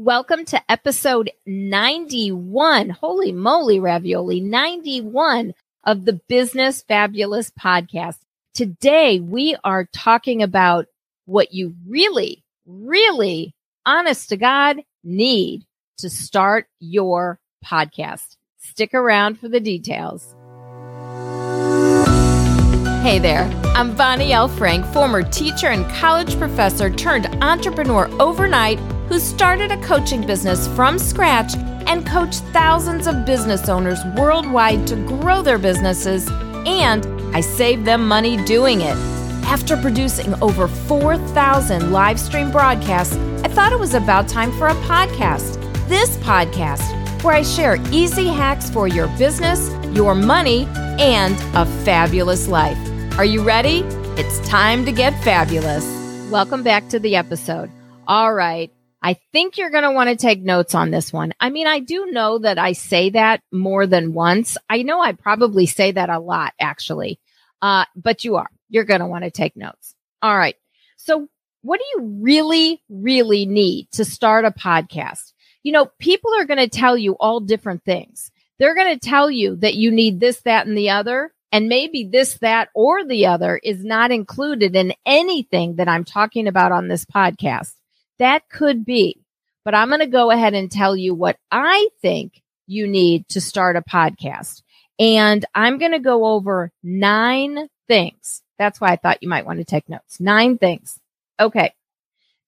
Welcome to episode 91. Holy moly, ravioli, 91 of the Business Fabulous podcast. Today we are talking about what you really, really, honest to God, need to start your podcast. Stick around for the details. Hey there, I'm Bonnie L. Frank, former teacher and college professor turned entrepreneur overnight who started a coaching business from scratch and coached thousands of business owners worldwide to grow their businesses, and I saved them money doing it. After producing over 4,000 live stream broadcasts, I thought it was about time for a podcast. This podcast, where I share easy hacks for your business, your money, and a fabulous life. Are you ready? It's time to get fabulous. Welcome back to the episode. All right. I think you're going to want to take notes on this one. I mean, I do know that I say that more than once. I know I probably say that a lot, actually. Uh, but you are. You're going to want to take notes. All right. So what do you really, really need to start a podcast? You know, people are going to tell you all different things. They're going to tell you that you need this, that, and the other. And maybe this, that, or the other is not included in anything that I'm talking about on this podcast. That could be, but I'm going to go ahead and tell you what I think you need to start a podcast. And I'm going to go over nine things. That's why I thought you might want to take notes. Nine things. Okay.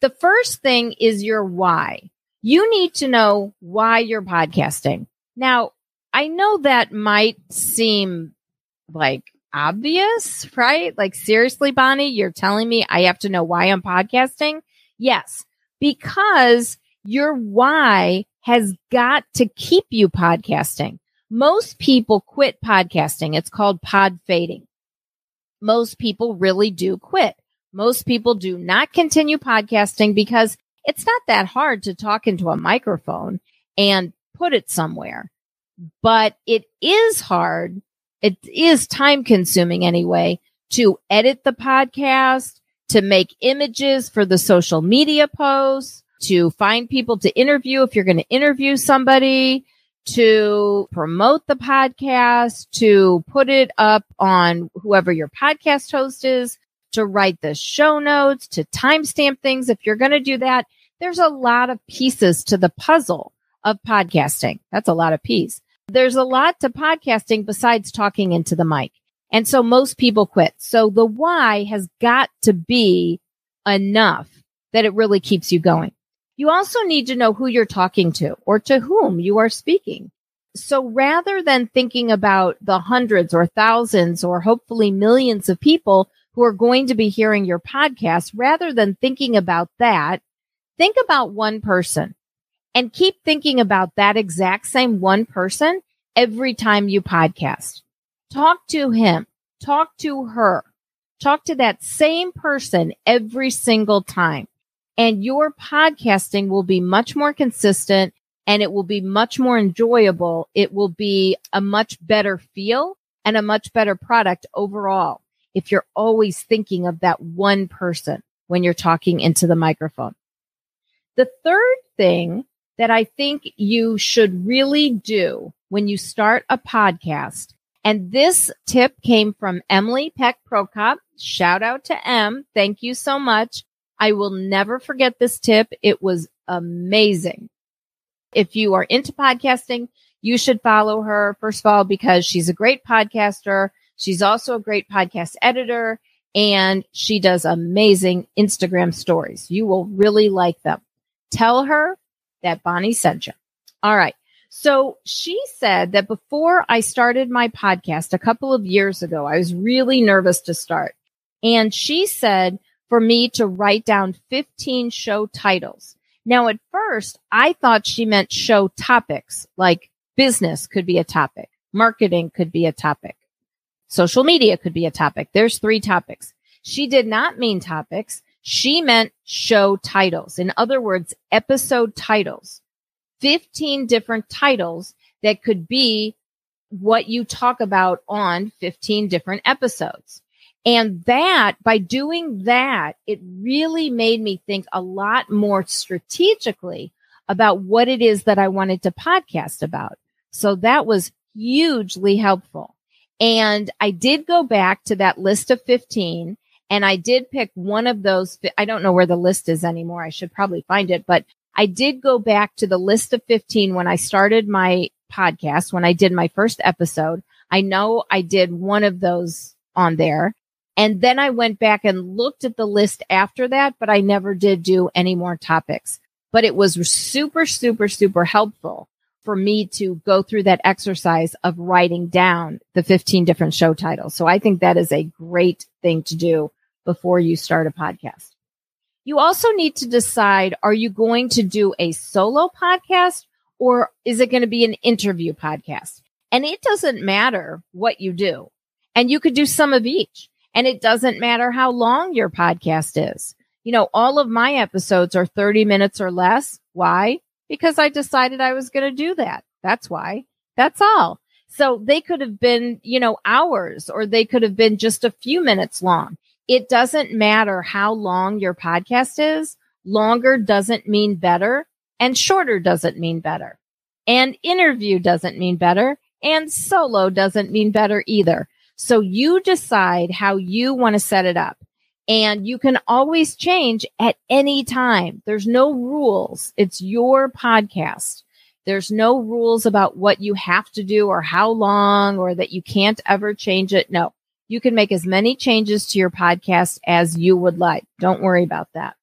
The first thing is your why. You need to know why you're podcasting. Now, I know that might seem like obvious, right? Like seriously, Bonnie, you're telling me I have to know why I'm podcasting? Yes, because your why has got to keep you podcasting. Most people quit podcasting. It's called pod fading. Most people really do quit. Most people do not continue podcasting because it's not that hard to talk into a microphone and put it somewhere. But it is hard it is time consuming anyway to edit the podcast, to make images for the social media posts, to find people to interview if you're going to interview somebody, to promote the podcast, to put it up on whoever your podcast host is, to write the show notes, to timestamp things. If you're going to do that, there's a lot of pieces to the puzzle of podcasting. That's a lot of pieces. There's a lot to podcasting besides talking into the mic. And so most people quit. So the why has got to be enough that it really keeps you going. You also need to know who you're talking to or to whom you are speaking. So rather than thinking about the hundreds or thousands or hopefully millions of people who are going to be hearing your podcast, rather than thinking about that, think about one person and keep thinking about that exact same one person every time you podcast. Talk to him, talk to her, talk to that same person every single time. And your podcasting will be much more consistent and it will be much more enjoyable. It will be a much better feel and a much better product overall. If you're always thinking of that one person when you're talking into the microphone. The third thing that I think you should really do when you start a podcast. And this tip came from Emily Peck Prokop. Shout out to Em. Thank you so much. I will never forget this tip. It was amazing. If you are into podcasting, you should follow her. First of all, because she's a great podcaster. She's also a great podcast editor and she does amazing Instagram stories. You will really like them. Tell her that Bonnie sent you. All right. So she said that before I started my podcast a couple of years ago, I was really nervous to start. And she said for me to write down 15 show titles. Now, at first, I thought she meant show topics like business could be a topic, marketing could be a topic, social media could be a topic. There's three topics. She did not mean topics. She meant show titles. In other words, episode titles. 15 different titles that could be what you talk about on 15 different episodes. And that by doing that, it really made me think a lot more strategically about what it is that I wanted to podcast about. So that was hugely helpful. And I did go back to that list of 15 and I did pick one of those. I don't know where the list is anymore. I should probably find it, but I did go back to the list of 15 when I started my podcast, when I did my first episode. I know I did one of those on there. And then I went back and looked at the list after that, but I never did do any more topics. But it was super, super, super helpful for me to go through that exercise of writing down the 15 different show titles. So I think that is a great thing to do before you start a podcast. You also need to decide, are you going to do a solo podcast or is it going to be an interview podcast? And it doesn't matter what you do. And you could do some of each. And it doesn't matter how long your podcast is. You know, all of my episodes are 30 minutes or less. Why? Because I decided I was going to do that. That's why. That's all. So they could have been, you know, hours or they could have been just a few minutes long. It doesn't matter how long your podcast is. Longer doesn't mean better and shorter doesn't mean better. And interview doesn't mean better and solo doesn't mean better either. So you decide how you want to set it up and you can always change at any time. There's no rules. It's your podcast. There's no rules about what you have to do or how long or that you can't ever change it. No, you can make as many changes to your podcast as you would like. Don't worry about that.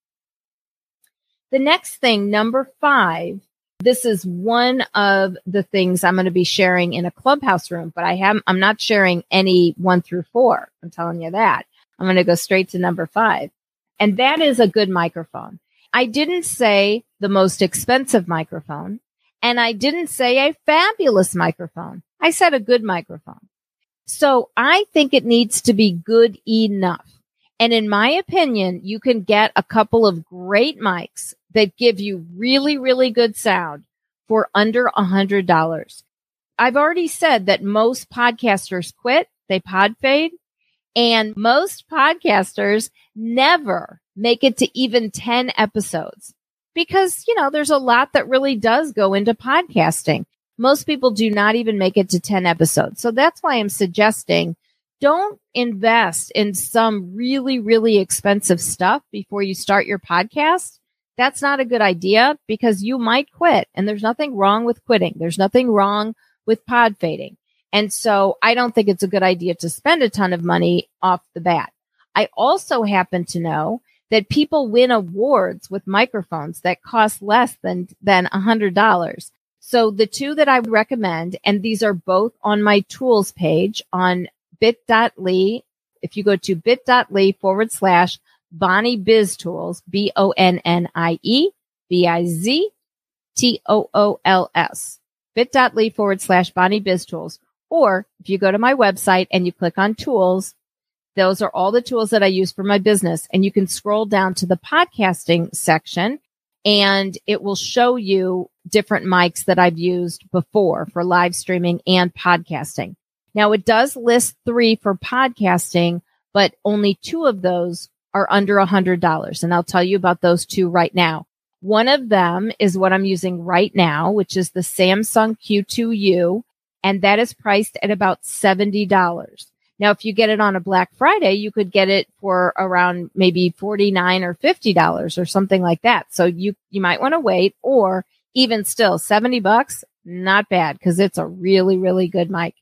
The next thing, number five, this is one of the things I'm going to be sharing in a clubhouse room, but I have, I'm not sharing any one through four. I'm telling you that. I'm going to go straight to number five. And that is a good microphone. I didn't say the most expensive microphone and I didn't say a fabulous microphone. I said a good microphone. So I think it needs to be good enough. And in my opinion, you can get a couple of great mics that give you really, really good sound for under a hundred dollars. I've already said that most podcasters quit. They pod fade and most podcasters never make it to even 10 episodes because, you know, there's a lot that really does go into podcasting. Most people do not even make it to 10 episodes. So that's why I'm suggesting don't invest in some really, really expensive stuff before you start your podcast that's not a good idea because you might quit and there's nothing wrong with quitting. There's nothing wrong with pod fading. And so I don't think it's a good idea to spend a ton of money off the bat. I also happen to know that people win awards with microphones that cost less than, than a hundred dollars. So the two that I would recommend, and these are both on my tools page on bit.ly. If you go to bit.ly forward slash Bonnie Biz Tools, B O N N I E B I Z T O O L S, bit.ly forward slash Bonnie Biz Tools. Or if you go to my website and you click on tools, those are all the tools that I use for my business. And you can scroll down to the podcasting section and it will show you different mics that I've used before for live streaming and podcasting. Now it does list three for podcasting, but only two of those are under a hundred dollars. And I'll tell you about those two right now. One of them is what I'm using right now, which is the Samson Q2U, and that is priced at about $70. Now, if you get it on a Black Friday, you could get it for around maybe 49 or $50 or something like that. So you, you might want to wait or even still 70 bucks, not bad because it's a really, really good mic.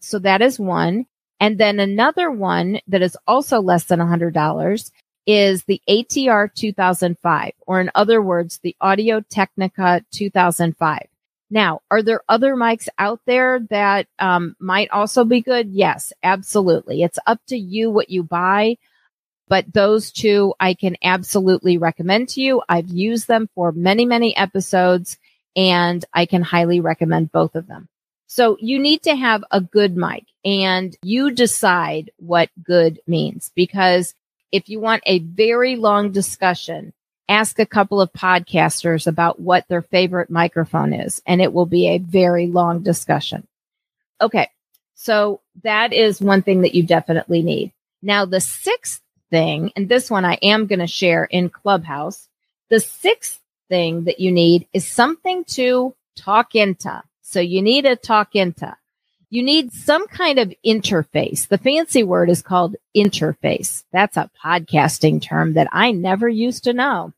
So that is one. And then another one that is also less than $100 is the ATR 2005, or in other words, the Audio Technica 2005. Now, are there other mics out there that um, might also be good? Yes, absolutely. It's up to you what you buy, but those two I can absolutely recommend to you. I've used them for many, many episodes and I can highly recommend both of them. So you need to have a good mic and you decide what good means because if you want a very long discussion, ask a couple of podcasters about what their favorite microphone is and it will be a very long discussion. Okay. So that is one thing that you definitely need. Now the sixth thing, and this one I am going to share in Clubhouse. The sixth thing that you need is something to talk into. So you need a talk into. You need some kind of interface. The fancy word is called interface. That's a podcasting term that I never used to know.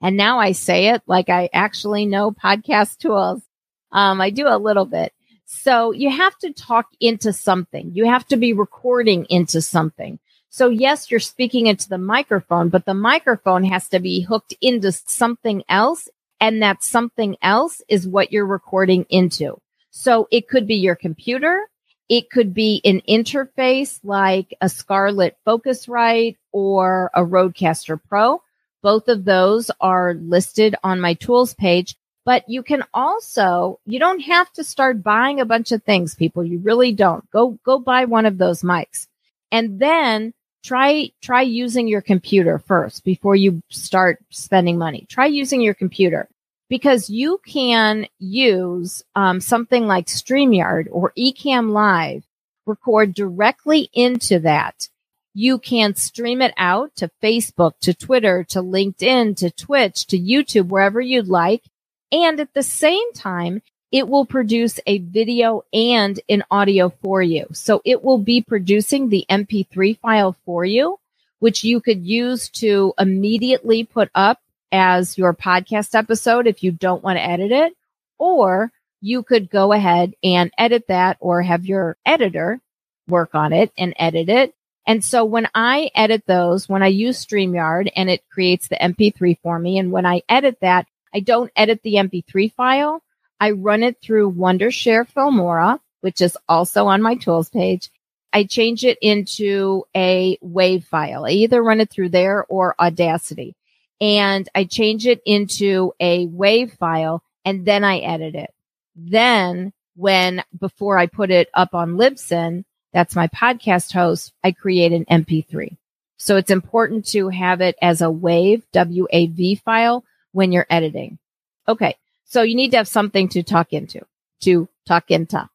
And now I say it like I actually know podcast tools. Um, I do a little bit. So you have to talk into something. You have to be recording into something. So yes, you're speaking into the microphone, but the microphone has to be hooked into something else. And that something else is what you're recording into. So it could be your computer. It could be an interface like a Scarlett Focusrite or a Rodecaster Pro. Both of those are listed on my tools page, but you can also, you don't have to start buying a bunch of things, people. You really don't. Go, go buy one of those mics. And then try try using your computer first before you start spending money. Try using your computer because you can use um, something like streamyard or ecamm live record directly into that. You can stream it out to facebook to twitter to linkedin to twitch to youtube wherever you'd like. And at the same time it will produce a video and an audio for you. So it will be producing the MP3 file for you, which you could use to immediately put up as your podcast episode if you don't want to edit it, or you could go ahead and edit that or have your editor work on it and edit it. And so when I edit those, when I use StreamYard and it creates the MP3 for me, and when I edit that, I don't edit the MP3 file. I run it through Wondershare Filmora, which is also on my tools page. I change it into a WAV file. I either run it through there or Audacity. And I change it into a WAV file and then I edit it. Then when before I put it up on Libsyn, that's my podcast host, I create an MP3. So it's important to have it as a WAV, W-A-V file when you're editing. Okay. So you need to have something to talk into, to talk into.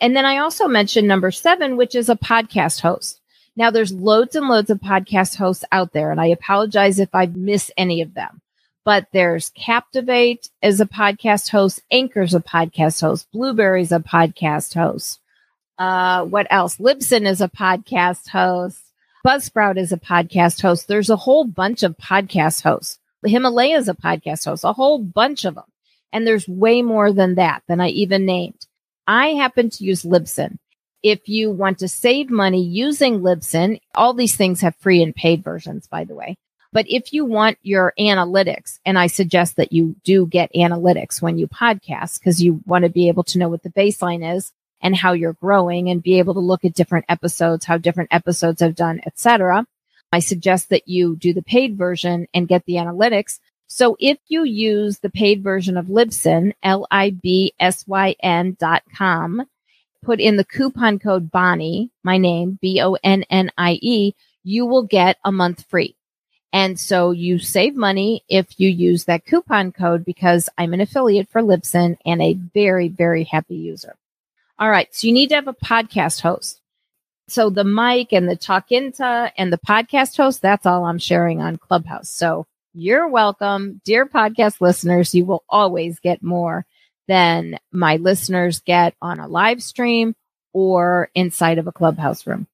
And then I also mentioned number seven, which is a podcast host. Now there's loads and loads of podcast hosts out there, and I apologize if I miss any of them. But there's Captivate as a podcast host, Anchor's a podcast host, Blubrry's a podcast host. Uh, what else? Libsyn is a podcast host. Buzzsprout is a podcast host. There's a whole bunch of podcast hosts. Himalaya is a podcast host, a whole bunch of them. And there's way more than that than I even named. I happen to use Libsyn. If you want to save money using Libsyn, all these things have free and paid versions, by the way. But if you want your analytics, and I suggest that you do get analytics when you podcast because you want to be able to know what the baseline is and how you're growing and be able to look at different episodes, how different episodes have done, etc. I suggest that you do the paid version and get the analytics so if you use the paid version of Libsyn, L-I-B-S-Y-N dot com, put in the coupon code Bonnie, my name, B-O-N-N-I-E, you will get a month free. And so you save money if you use that coupon code because I'm an affiliate for Libsyn and a very, very happy user. All right. So you need to have a podcast host. So the mic and the talk into and the podcast host, that's all I'm sharing on Clubhouse. So you're welcome. Dear podcast listeners, you will always get more than my listeners get on a live stream or inside of a clubhouse room.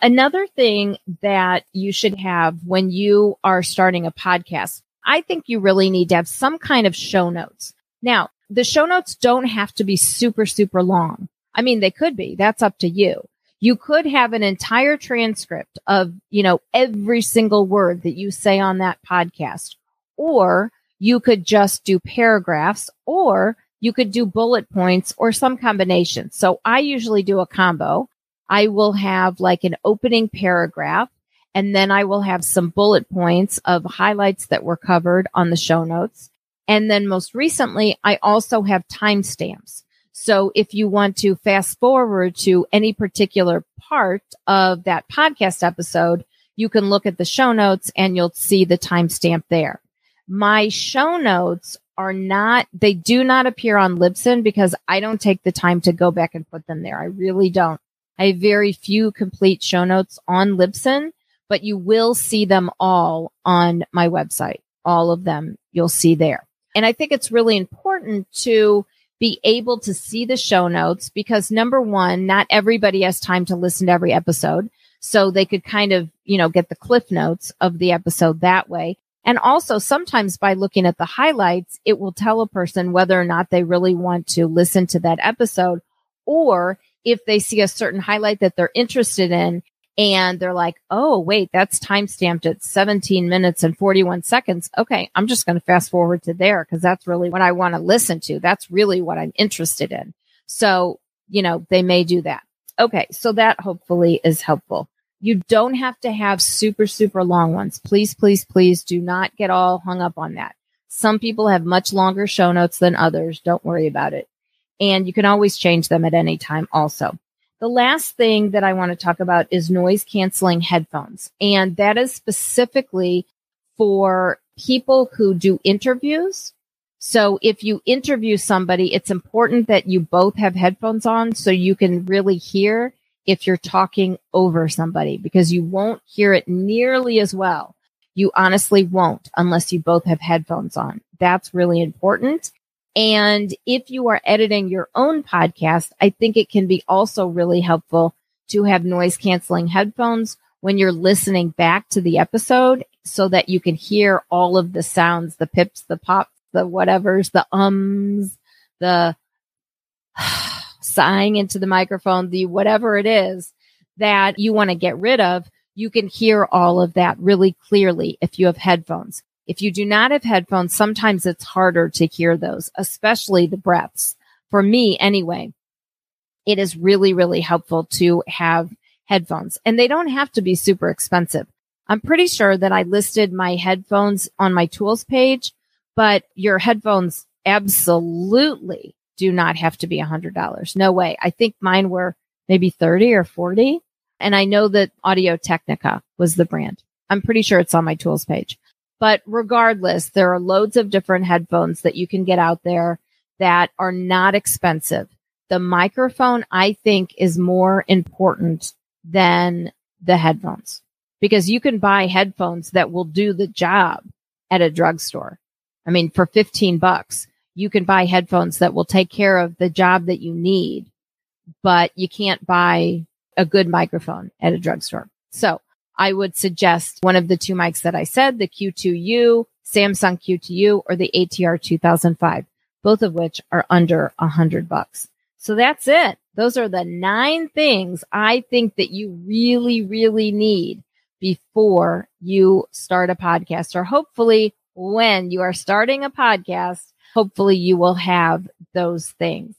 Another thing that you should have when you are starting a podcast, I think you really need to have some kind of show notes. Now, the show notes don't have to be super, super long. I mean, they could be. That's up to you. You could have an entire transcript of, you know, every single word that you say on that podcast, or you could just do paragraphs or you could do bullet points or some combination. So I usually do a combo. I will have like an opening paragraph and then I will have some bullet points of highlights that were covered on the show notes. And then most recently, I also have timestamps. So if you want to fast forward to any particular part of that podcast episode, you can look at the show notes and you'll see the timestamp there. My show notes are not, they do not appear on Libsyn because I don't take the time to go back and put them there. I really don't. I have very few complete show notes on Libsyn, but you will see them all on my website, all of them you'll see there. And I think it's really important to be able to see the show notes because number one, not everybody has time to listen to every episode. So they could kind of, you know, get the cliff notes of the episode that way. And also sometimes by looking at the highlights, it will tell a person whether or not they really want to listen to that episode or if they see a certain highlight that they're interested in and they're like, oh, wait, that's time stamped at 17 minutes and 41 seconds. Okay, I'm just going to fast forward to there because that's really what I want to listen to. That's really what I'm interested in. So, you know, they may do that. Okay, so that hopefully is helpful. You don't have to have super, super long ones. Please, please, please do not get all hung up on that. Some people have much longer show notes than others. Don't worry about it. And you can always change them at any time also. The last thing that I want to talk about is noise canceling headphones. And that is specifically for people who do interviews. So if you interview somebody, it's important that you both have headphones on so you can really hear if you're talking over somebody because you won't hear it nearly as well. You honestly won't unless you both have headphones on. That's really important. And if you are editing your own podcast, I think it can be also really helpful to have noise canceling headphones when you're listening back to the episode so that you can hear all of the sounds, the pips, the pops, the whatevers, the ums, the sighing into the microphone, the whatever it is that you want to get rid of. You can hear all of that really clearly if you have headphones. If you do not have headphones, sometimes it's harder to hear those, especially the breaths. For me, anyway, it is really, really helpful to have headphones and they don't have to be super expensive. I'm pretty sure that I listed my headphones on my tools page, but your headphones absolutely do not have to be a hundred dollars. No way. I think mine were maybe 30 or 40. And I know that Audio Technica was the brand. I'm pretty sure it's on my tools page. But regardless, there are loads of different headphones that you can get out there that are not expensive. The microphone, I think, is more important than the headphones because you can buy headphones that will do the job at a drugstore. I mean, for 15 bucks, you can buy headphones that will take care of the job that you need, but you can't buy a good microphone at a drugstore. So I would suggest one of the two mics that I said, the Q2U, Samson Q2U, or the ATR 2005, both of which are under a hundred bucks. So that's it. Those are the nine things I think that you really, really need before you start a podcast or hopefully when you are starting a podcast, hopefully you will have those things.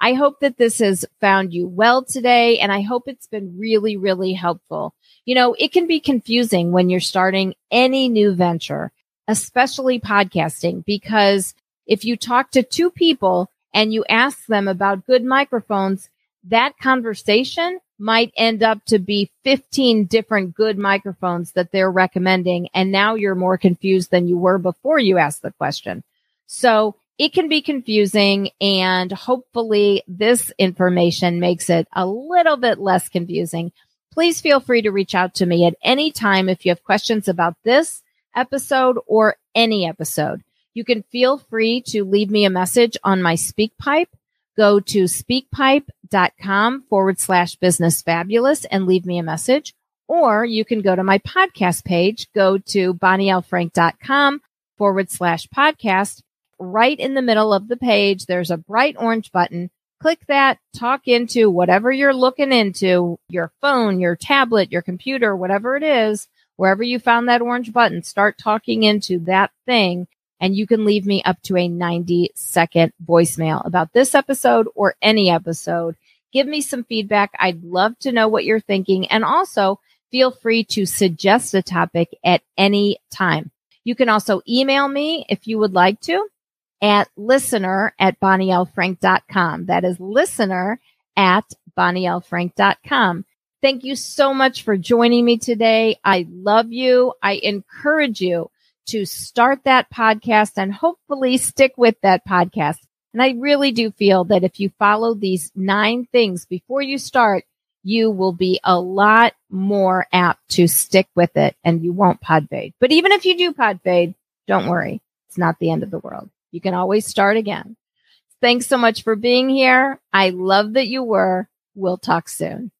I hope that this has found you well today and I hope it's been really, really helpful. You know, it can be confusing when you're starting any new venture, especially podcasting, because if you talk to two people and you ask them about good microphones, that conversation might end up to be 15 different good microphones that they're recommending. And now you're more confused than you were before you asked the question. So it can be confusing and hopefully this information makes it a little bit less confusing please feel free to reach out to me at any time if you have questions about this episode or any episode. You can feel free to leave me a message on my SpeakPipe. Go to speakpipe.com forward slash business fabulous and leave me a message. Or you can go to my podcast page, go to bonnielfrank.com forward slash podcast. Right in the middle of the page, there's a bright orange button click that, talk into whatever you're looking into, your phone, your tablet, your computer, whatever it is, wherever you found that orange button, start talking into that thing. And you can leave me up to a 90 second voicemail about this episode or any episode. Give me some feedback. I'd love to know what you're thinking. And also feel free to suggest a topic at any time. You can also email me if you would like to at listener at bonnielfrank.com. That is listener at bonnielfrank.com. Thank you so much for joining me today. I love you. I encourage you to start that podcast and hopefully stick with that podcast. And I really do feel that if you follow these nine things before you start, you will be a lot more apt to stick with it and you won't pod fade. But even if you do pod fade, don't worry it's not the end of the world. You can always start again. Thanks so much for being here. I love that you were. We'll talk soon.